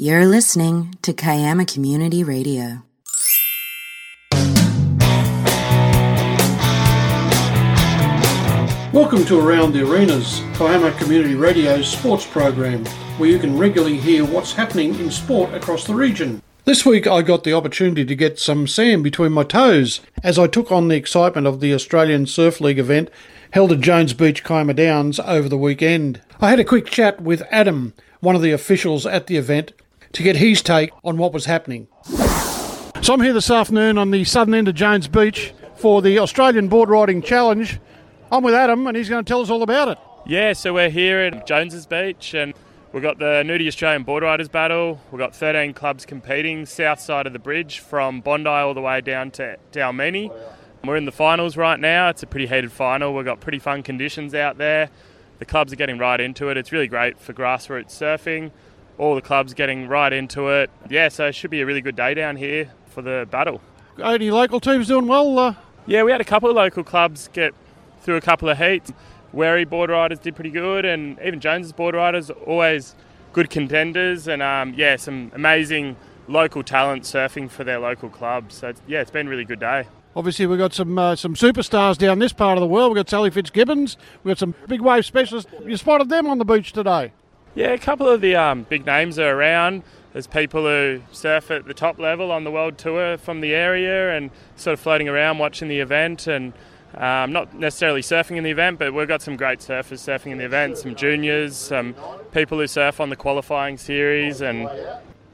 You're listening to Kiama Community Radio. Welcome to Around the Arenas, Kiama Community Radio's sports program, where you can regularly hear what's happening in sport across the region. This week I got the opportunity to get some sand between my toes as I took on the excitement of the Australian Surf League event held at Jones Beach, Kiama Downs over the weekend. I had a quick chat with Adam, one of the officials at the event, to get his take on what was happening. So I'm here this afternoon on the southern end of Jones Beach for the Australian Board Riding Challenge. I'm with Adam and he's going to tell us all about it. Yeah, so we're here at Jones's Beach and we've got the Nudie Australian Board Riders Battle. We've got 13 clubs competing south side of the bridge from Bondi all the way down to Dalmeny. We're in the finals right now. It's a pretty heated final. We've got pretty fun conditions out there. The clubs are getting right into it. It's really great for grassroots surfing. All the clubs getting right into it. Yeah, so it should be a really good day down here for the battle. Any local teams doing well? Uh... Yeah, we had a couple of local clubs get through a couple of heats. Werri board riders did pretty good, and even Jones's board riders always good contenders, and um, yeah, some amazing local talent surfing for their local clubs. So it's, yeah, it's been a really good day. Obviously, we've got some uh, some superstars down this part of the world. We've got Sally Fitzgibbons. We've got some big wave specialists. You spotted them on the beach today. Yeah, a couple of the um, big names are around. There's people who surf at the top level on the world tour from the area and sort of floating around watching the event and um, not necessarily surfing in the event, but we've got some great surfers surfing in the event, some juniors, some people who surf on the qualifying series, and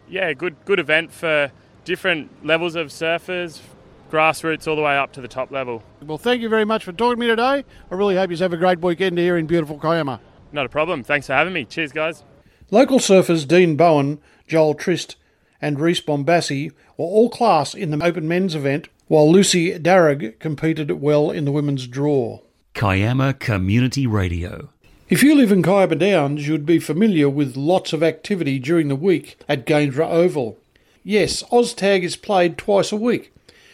yeah, good good event for different levels of surfers, grassroots all the way up to the top level. Well, thank you very much for talking to me today. I really hope you have a great weekend here in beautiful Kiama. Not a problem. Thanks for having me. Cheers, guys. Local surfers Dean Bowen, Joel Trist, and Reese Bombassi were all class in the open men's event while Lucy Darragh competed well in the women's draw. Kiama Community Radio. If you live in Kiama Downs, you'd be familiar with lots of activity during the week at Gainsborough Oval. Yes, OzTag is played twice a week,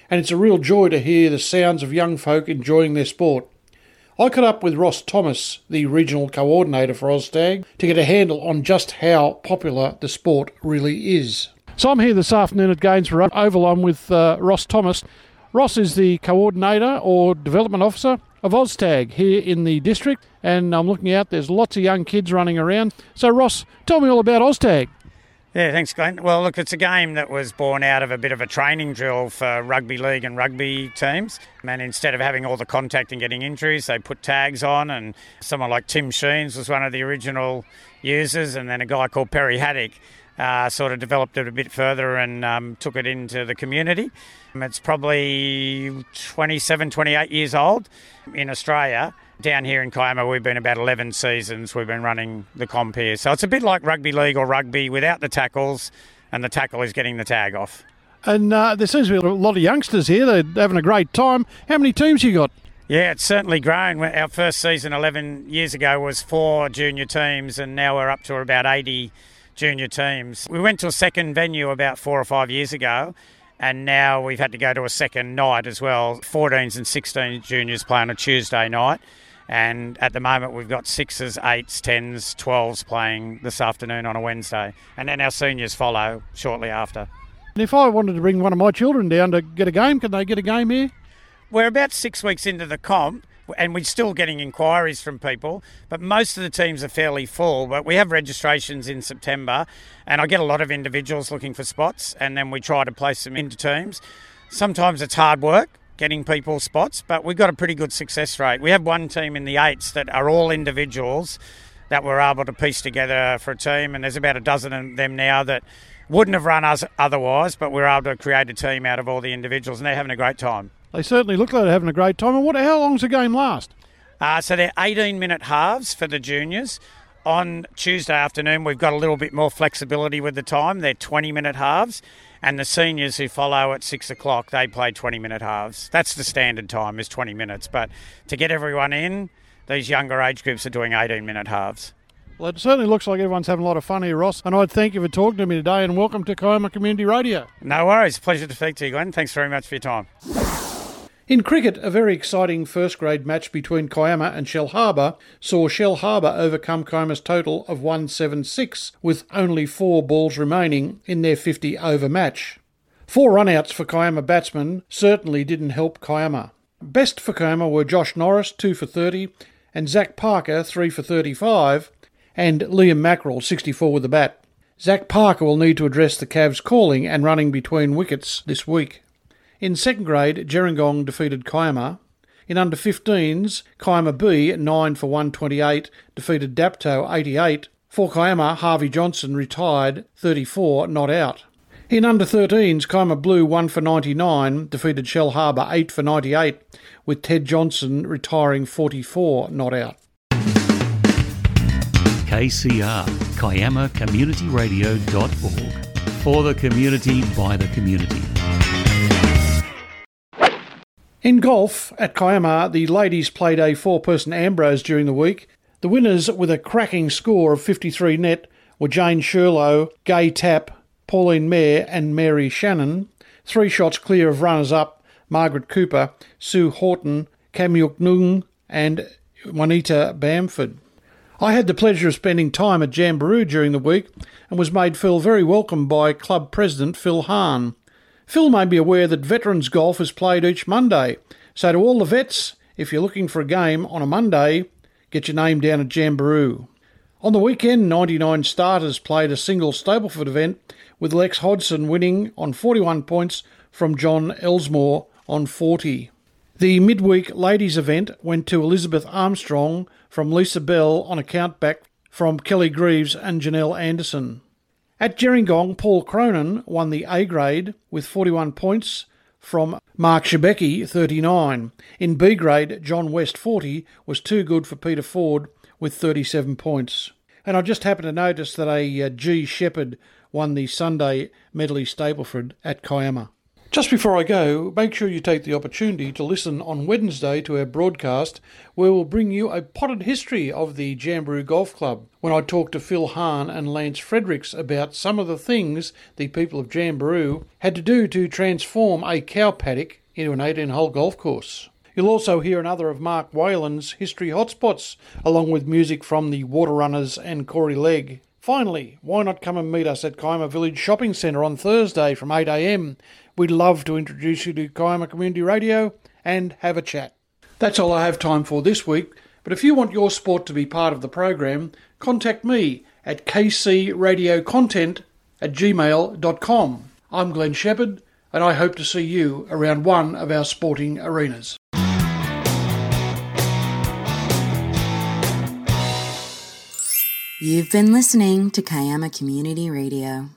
and it's a real joy to hear the sounds of young folk enjoying their sport. I caught up with Ross Thomas, the regional coordinator for OzTag, to get a handle on just how popular the sport really is. So I'm here this afternoon at Gainsborough Oval. I'm with uh, Ross Thomas. Ross is the coordinator or development officer of OzTag here in the district, and I'm looking out. There's lots of young kids running around. So Ross, tell me all about OzTag. Yeah, thanks, Glenn. Well, look, it's a game that was born out of a bit of a training drill for rugby league and rugby teams. And instead of having all the contact and getting injuries, they put tags on. And someone like Tim Sheens was one of the original users, and then a guy called Perry Haddock uh, sort of developed it a bit further and um, took it into the community. It's probably 27, 28 years old in Australia. Down here in Kiama, we've been about 11 seasons. We've been running the comp here. So it's a bit like rugby league or rugby without the tackles, and the tackle is getting the tag off. And uh, there seems to be a lot of youngsters here. They're having a great time. How many teams you got? Yeah, it's certainly grown. Our first season 11 years ago was four junior teams, and now we're up to about 80 junior teams. We went to a second venue about four or five years ago, and now we've had to go to a second night as well. 14s and 16 juniors play on a Tuesday night. And at the moment, we've got sixes, eights, tens, twelves playing this afternoon on a Wednesday. And then our seniors follow shortly after. And if I wanted to bring one of my children down to get a game, can they get a game here? We're about six weeks into the comp, and we're still getting inquiries from people, but most of the teams are fairly full. But we have registrations in September, and I get a lot of individuals looking for spots, and then we try to place them into teams. Sometimes it's hard work getting people spots, but we've got a pretty good success rate. We have one team in the eights that are all individuals that we're able to piece together for a team, and there's about a dozen of them now that wouldn't have run us otherwise, but we're able to create a team out of all the individuals, and they're having a great time. They certainly look like they're having a great time. And what? How long's the game last? Uh, so they're 18 minute halves for the juniors. On Tuesday afternoon, we've got a little bit more flexibility with the time. They're 20 minute halves. And the seniors who follow at six o'clock, they play 20 minute halves. That's the standard time, is 20 minutes. But to get everyone in, these younger age groups are doing 18 minute halves. Well, it certainly looks like everyone's having a lot of fun here, Ross. And I'd thank you for talking to me today and welcome to Kiama Community Radio. No worries. Pleasure to speak to you, Glenn. Thanks very much for your time. In cricket, a very exciting first grade match between Kiama and Shellharbour saw Shellharbour overcome Kiama's total of 176 with only four balls remaining in their 50 over match. Four runouts for Kiama batsmen certainly didn't help Kiama. Best for Kiama were Josh Norris, 2 for 30, and Zach Parker, 3 for 35, and Liam Mackerel, 64 with the bat. Zach Parker will need to address the Cavs calling and running between wickets this week. In second grade, Gerringong defeated Kiama. In under 15s, Kiama B, 9 for 128, defeated Dapto 88. For Kiama, Harvey Johnson retired 34, not out. In under 13s, Kiama Blue 1 for 99, defeated Shellharbour 8 for 98, with Ted Johnson retiring 44, not out. KCR, KiamaCommunityRadio.org. For the community, by the community. In golf, at Kiama, the ladies played a four person Ambrose during the week. The winners, with a cracking score of 53 net, were Jane Sherlow, Gay Tapp, Pauline Mayer, and Mary Shannon. Three shots clear of runners up Margaret Cooper, Sue Horton, Kamyuk Nung, and Juanita Bamford. I had the pleasure of spending time at Jamberoo during the week and was made feel very welcome by club president Phil Hahn. Phil may be aware that veterans golf is played each Monday, so to all the vets, if you're looking for a game on a Monday, get your name down at Jamberoo. On the weekend, 99 starters played a single Stableford event, with Lex Hodson winning on 41 points from John Elsmore on 40. The midweek ladies event went to Elizabeth Armstrong from Lisa Bell on a countback from Kelly Greaves and Janelle Anderson. At Gerringong, Paul Cronin won the A grade with 41 points from Mark Shebeki, 39. In B grade, John West, 40, was too good for Peter Ford with 37 points. And I just happened to notice that a G uh, Shepherd won the Sunday Medley Stableford at Kiama. Just before I go, make sure you take the opportunity to listen on Wednesday to our broadcast, where we'll bring you a potted history of the Jamberoo Golf Club. When I talk to Phil Hahn and Lance Fredericks about some of the things the people of Jamberoo had to do to transform a cow paddock into an 18 hole golf course. You'll also hear another of Mark Whalen's history hotspots, along with music from the Water Runners and Corey Legg. Finally, why not come and meet us at Kiama Village Shopping Centre on Thursday from 8am? We'd love to introduce you to Kiama Community Radio and have a chat. That's all I have time for this week, but if you want your sport to be part of the program, contact me at kcradiocontent at gmail.com. I'm Glenn Shepherd, and I hope to see you around one of our sporting arenas. You've been listening to Kiama Community Radio.